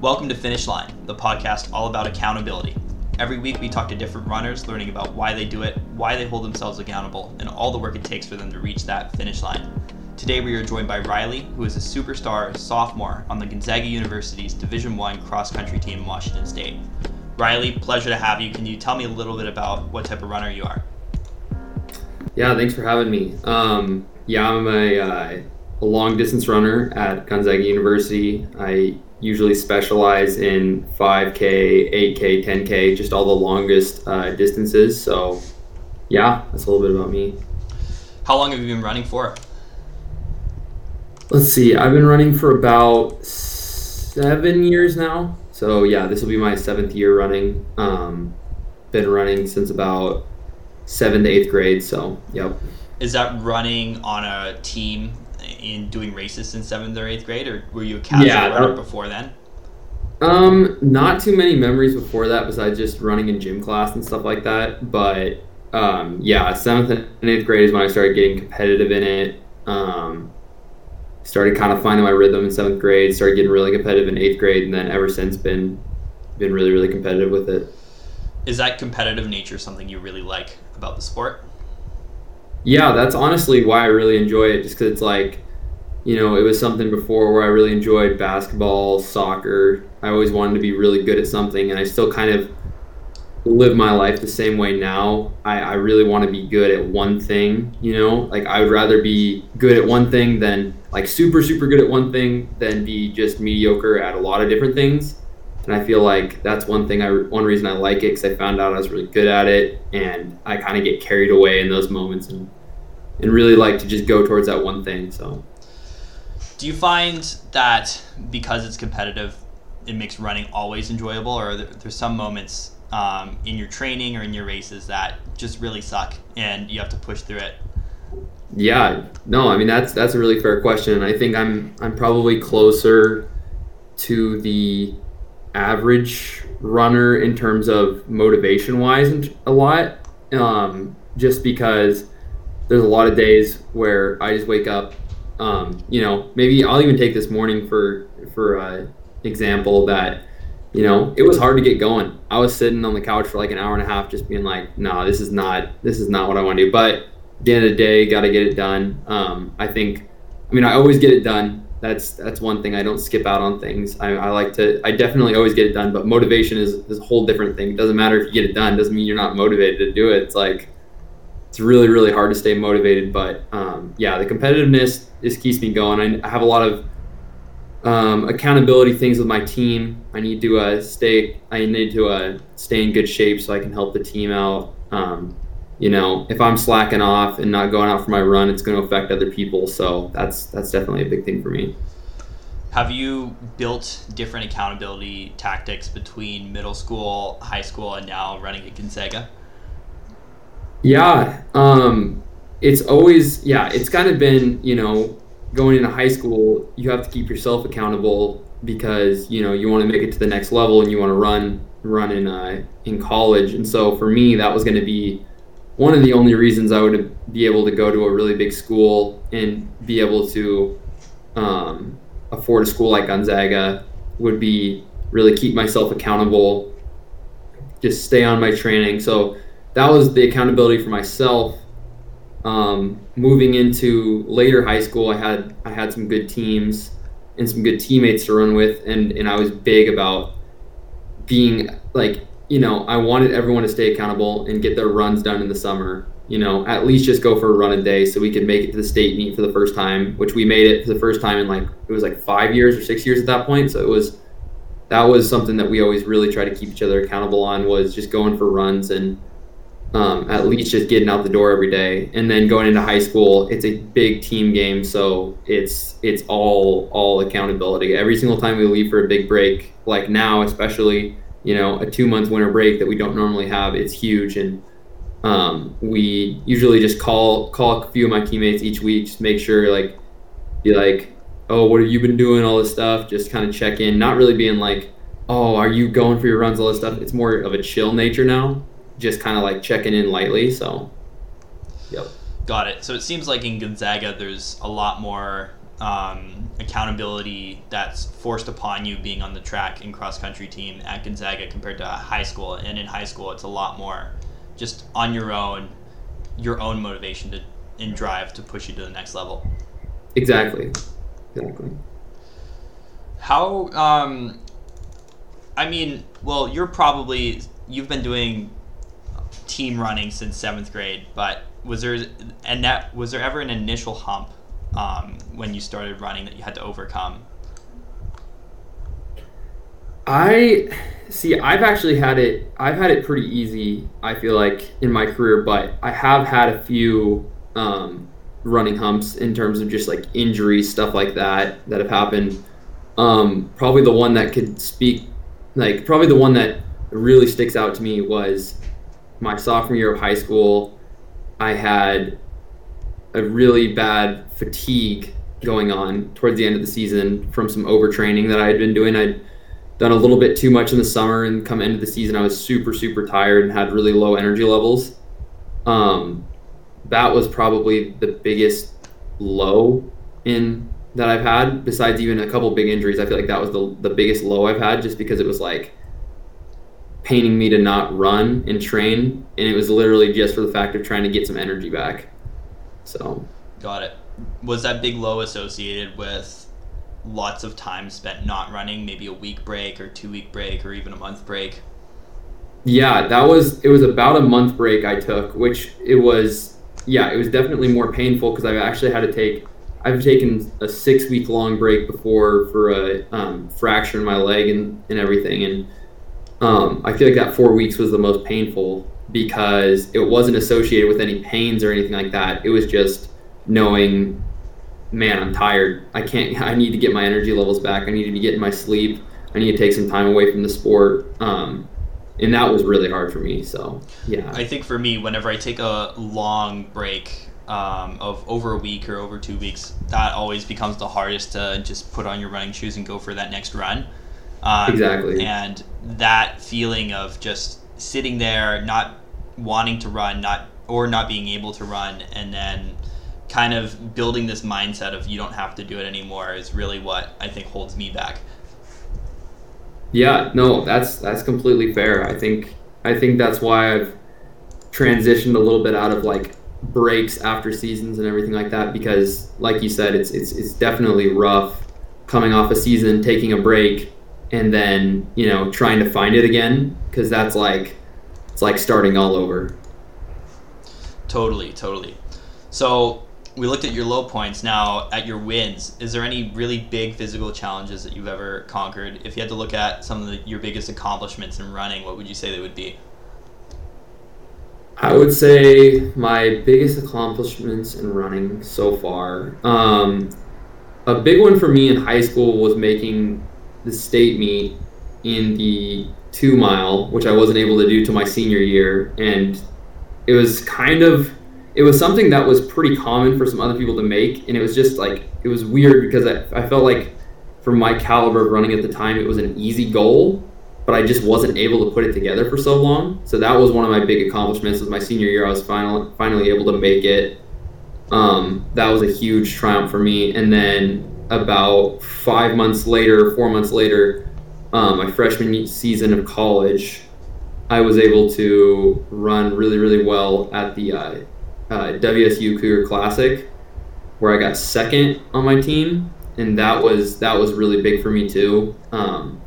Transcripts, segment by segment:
Welcome to Finish Line, the podcast all about accountability. Every week we talk to different runners, learning about why they do it, why they hold themselves accountable, and all the work it takes for them to reach that finish line. Today we are joined by Riley, who is a superstar sophomore on the Gonzaga University's Division One cross country team in Washington State. Riley, pleasure to have you. Can you tell me a little bit about what type of runner you are? Yeah, thanks for having me. Um, yeah, I'm a, uh, a long distance runner at Gonzaga University. I usually specialize in 5K, 8K, 10K, just all the longest uh, distances. So, yeah, that's a little bit about me. How long have you been running for? Let's see, I've been running for about seven years now. So, yeah, this will be my seventh year running. Um, been running since about seventh to eighth grade. So, yep. Is that running on a team in doing races in seventh or eighth grade, or were you a casual yeah, runner before then? Um, not too many memories before that, besides just running in gym class and stuff like that. But um, yeah, seventh and eighth grade is when I started getting competitive in it. Um, started kind of finding my rhythm in seventh grade. Started getting really competitive in eighth grade, and then ever since been been really really competitive with it. Is that competitive nature something you really like about the sport? Yeah, that's honestly why I really enjoy it. Just because it's like you know, it was something before where I really enjoyed basketball, soccer. I always wanted to be really good at something, and I still kind of live my life the same way now. I, I really want to be good at one thing, you know? Like, I would rather be good at one thing than, like, super, super good at one thing than be just mediocre at a lot of different things. And I feel like that's one thing, I one reason I like it, because I found out I was really good at it, and I kind of get carried away in those moments and, and really like to just go towards that one thing, so. Do you find that because it's competitive, it makes running always enjoyable, or are there, there's some moments um, in your training or in your races that just really suck and you have to push through it? Yeah, no, I mean that's that's a really fair question, I think I'm I'm probably closer to the average runner in terms of motivation wise a lot, um, just because there's a lot of days where I just wake up um, you know, maybe I'll even take this morning for for uh, example that you know it was hard to get going. I was sitting on the couch for like an hour and a half, just being like, "No, nah, this is not this is not what I want to do." But at the end of the day, got to get it done. Um, I think, I mean, I always get it done. That's that's one thing. I don't skip out on things. I, I like to. I definitely always get it done. But motivation is, is a whole different thing. It doesn't matter if you get it done. It doesn't mean you're not motivated to do it. It's like it's really really hard to stay motivated. But um, yeah, the competitiveness just keeps me going. I, have a lot of um, accountability things with my team. I need to uh, stay. I need to uh, stay in good shape so I can help the team out. Um, you know, if I'm slacking off and not going out for my run, it's going to affect other people. So that's that's definitely a big thing for me. Have you built different accountability tactics between middle school, high school, and now running at Gonzaga? Yeah, um, it's always yeah it's kind of been you know going into high school you have to keep yourself accountable because you know you want to make it to the next level and you want to run run in uh, in college. And so for me that was going to be one of the only reasons I would be able to go to a really big school and be able to um, afford a school like Gonzaga would be really keep myself accountable just stay on my training. So that was the accountability for myself um, moving into later high school, I had I had some good teams and some good teammates to run with, and and I was big about being like you know I wanted everyone to stay accountable and get their runs done in the summer. You know, at least just go for a run a day so we could make it to the state meet for the first time, which we made it for the first time in like it was like five years or six years at that point. So it was that was something that we always really try to keep each other accountable on was just going for runs and um, at least just getting out the door every day. And then going into high school, it's a big team game, so it's it's all all accountability. Every single time we leave for a big break, like now especially, you know, a two month winter break that we don't normally have, it's huge. And um, we usually just call call a few of my teammates each week, just make sure like be like, oh, what have you been doing? All this stuff, just kind of check in. Not really being like, oh, are you going for your runs? All this stuff. It's more of a chill nature now just kind of like checking in lightly. So, yep. Got it. So it seems like in Gonzaga, there's a lot more um, accountability that's forced upon you being on the track and cross country team at Gonzaga compared to high school. And in high school, it's a lot more just on your own, your own motivation to and drive to push you to the next level. Exactly. Exactly. How? Um, I mean, well, you're probably you've been doing team running since seventh grade, but was there and that was there ever an initial hump um, when you started running that you had to overcome? I see. I've actually had it. I've had it pretty easy. I feel like in my career, but I have had a few um, running humps in terms of just like injuries, stuff like that that have happened. Um, probably the one that could speak, like probably the one that really sticks out to me was my sophomore year of high school. I had a really bad fatigue going on towards the end of the season from some overtraining that I had been doing. I'd done a little bit too much in the summer, and come into the season, I was super, super tired and had really low energy levels. Um, that was probably the biggest low in that I've had. Besides even a couple big injuries, I feel like that was the the biggest low I've had, just because it was like paining me to not run and train, and it was literally just for the fact of trying to get some energy back. So. Got it. Was that big low associated with lots of time spent not running, maybe a week break or two week break or even a month break? Yeah, that was it was about a month break I took, which it was yeah, it was definitely more painful because I actually had to take I've taken a six week long break before for a um, fracture in my leg and, and everything. And um, I feel like that four weeks was the most painful because it wasn't associated with any pains or anything like that. It was just knowing, man, I'm tired. I can't, I need to get my energy levels back. I need to be getting my sleep. I need to take some time away from the sport. Um, and that was really hard for me. So, yeah. I think for me, whenever I take a long break, um, of over a week or over two weeks, that always becomes the hardest to just put on your running shoes and go for that next run. Um, exactly. And that feeling of just sitting there, not wanting to run, not or not being able to run, and then kind of building this mindset of you don't have to do it anymore is really what I think holds me back. Yeah, no, that's that's completely fair. I think I think that's why I've transitioned a little bit out of like breaks after seasons and everything like that because like you said it's it's it's definitely rough coming off a season taking a break and then you know trying to find it again because that's like it's like starting all over. Totally totally. So we looked at your low points. Now at your wins is there any really big physical challenges that you've ever conquered? If you had to look at some of the, your biggest accomplishments in running what would you say they would be? I would say my biggest accomplishments in running so far. Um, a big one for me in high school was making the state meet in the two mile, which I wasn't able to do to my senior year, and it was kind of it was something that was pretty common for some other people to make, and it was just like it was weird because I, I felt like for my caliber of running at the time, it was an easy goal, but I just wasn't able to put it together for so long. So that was one of my big accomplishments. Was my senior year, I was finally finally able to make it. Um, that was a huge triumph for me. And then about five months later, four months later, um, my freshman season of college, I was able to run really, really well at the uh, uh, WSU Cougar Classic, where I got second on my team, and that was that was really big for me too. Um,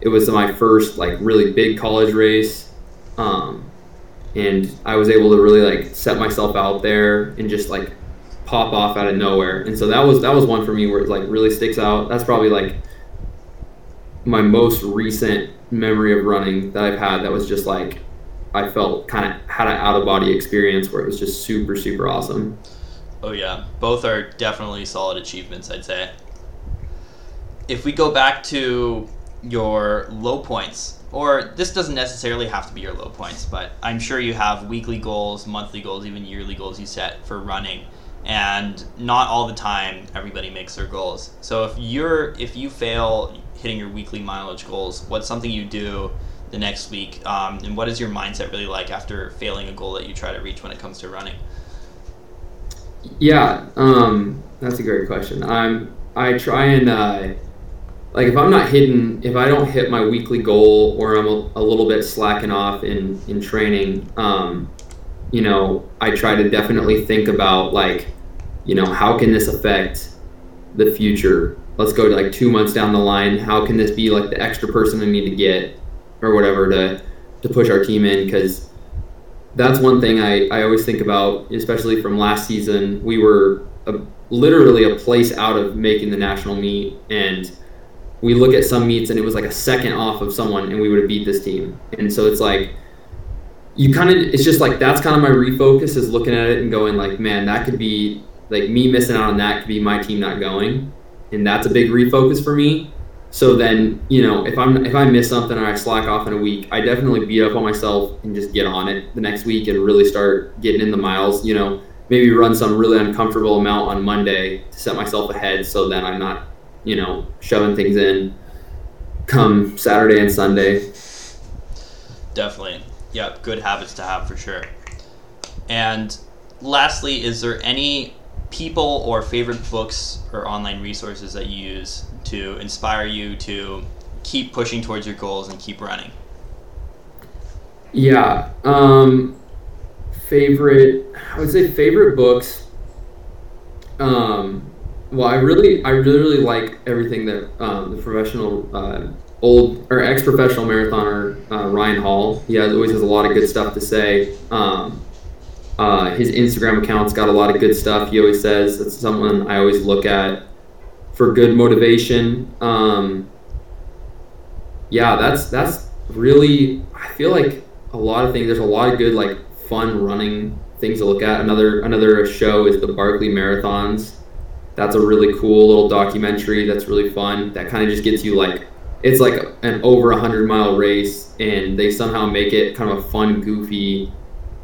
it was my first like really big college race um, and i was able to really like set myself out there and just like pop off out of nowhere. And so that was that was one for me where it like really sticks out. That's probably like my most recent memory of running that i've had that was just like i felt kind of had an out of body experience where it was just super super awesome. Oh yeah. Both are definitely solid achievements i'd say. If we go back to your low points or this doesn't necessarily have to be your low points but i'm sure you have weekly goals monthly goals even yearly goals you set for running and not all the time everybody makes their goals. So if you're if you fail hitting your weekly mileage goals what's something you do the next week? Um, and what is your mindset really like after failing a goal that you try to reach when it comes to running? Yeah, um, that's a great question. I'm I try and uh, like if I'm not hitting if I don't hit my weekly goal or I'm a, a little bit slacking off in in training, um, you know, I try to definitely think about like, you know, how can this affect the future? Let's go to like two months down the line. How can this be like the extra person I need to get or whatever to to push our team in? Because that's one thing I, I always think about, especially from last season. We were a, literally a place out of making the national meet, and we look at some meets and it was like a second off of someone, and we would have beat this team. And so it's like you kind of it's just like that's kind of my refocus is looking at it and going like, man, that could be like me missing out on that could be my team not going, and that's a big refocus for me. So then, you know, if I'm if I miss something or I slack off in a week, I definitely beat up on myself and just get on it the next week and really start getting in the miles. You know, maybe run some really uncomfortable amount on Monday to set myself ahead, so then I'm not, you know, shoving things in come Saturday and Sunday. Definitely, yep. good habits to have for sure. And lastly, is there any people or favorite books or online resources that you use to inspire you to keep pushing towards your goals and keep running? Yeah. Um, favorite, I would say favorite books. Um, well, I really, I really, really like everything that um, the professional, uh, old or ex-professional marathoner uh, Ryan Hall. He always has a lot of good stuff to say. Um, uh, his Instagram account's got a lot of good stuff. He always says that's someone I always look at for good motivation. Um, yeah, that's that's really. I feel like a lot of things. There's a lot of good like fun running things to look at. Another another show is the Barkley Marathons. That's a really cool little documentary. That's really fun. That kind of just gets you like it's like an over a hundred mile race, and they somehow make it kind of a fun, goofy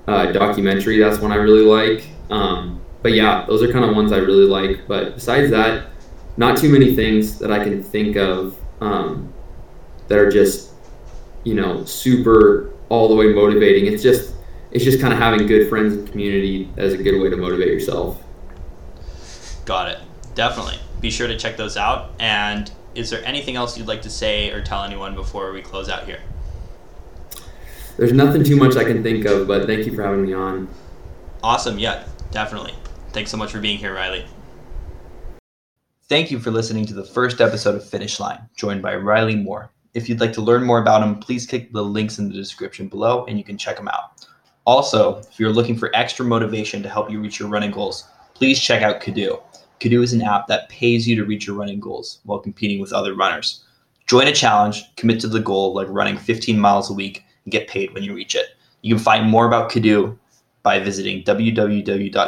uh, documentary. That's one I really like. Um, but yeah, those are kind of ones I really like. But besides that, not too many things that I can think of um, that are just you know super all the way motivating. It's just it's just kind of having good friends and community as a good way to motivate yourself. Got it. Definitely. Be sure to check those out. And is there anything else you'd like to say or tell anyone before we close out here? There's nothing too much I can think of, but thank you for having me on. Awesome. Yeah, definitely. Thanks so much for being here, Riley. Thank you for listening to the first episode of Finish Line, joined by Riley Moore. If you'd like to learn more about him, please click the links in the description below and you can check him out. Also, if you're looking for extra motivation to help you reach your running goals, please check out Kadoo. Kadoo is an app that pays you to reach your running goals while competing with other runners. Join a challenge, commit to the goal like running 15 miles a week, and get paid when you reach it. You can find more about Kadoo by visiting www.kadoo.io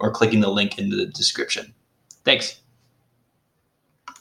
or clicking the link in the description. Thanks.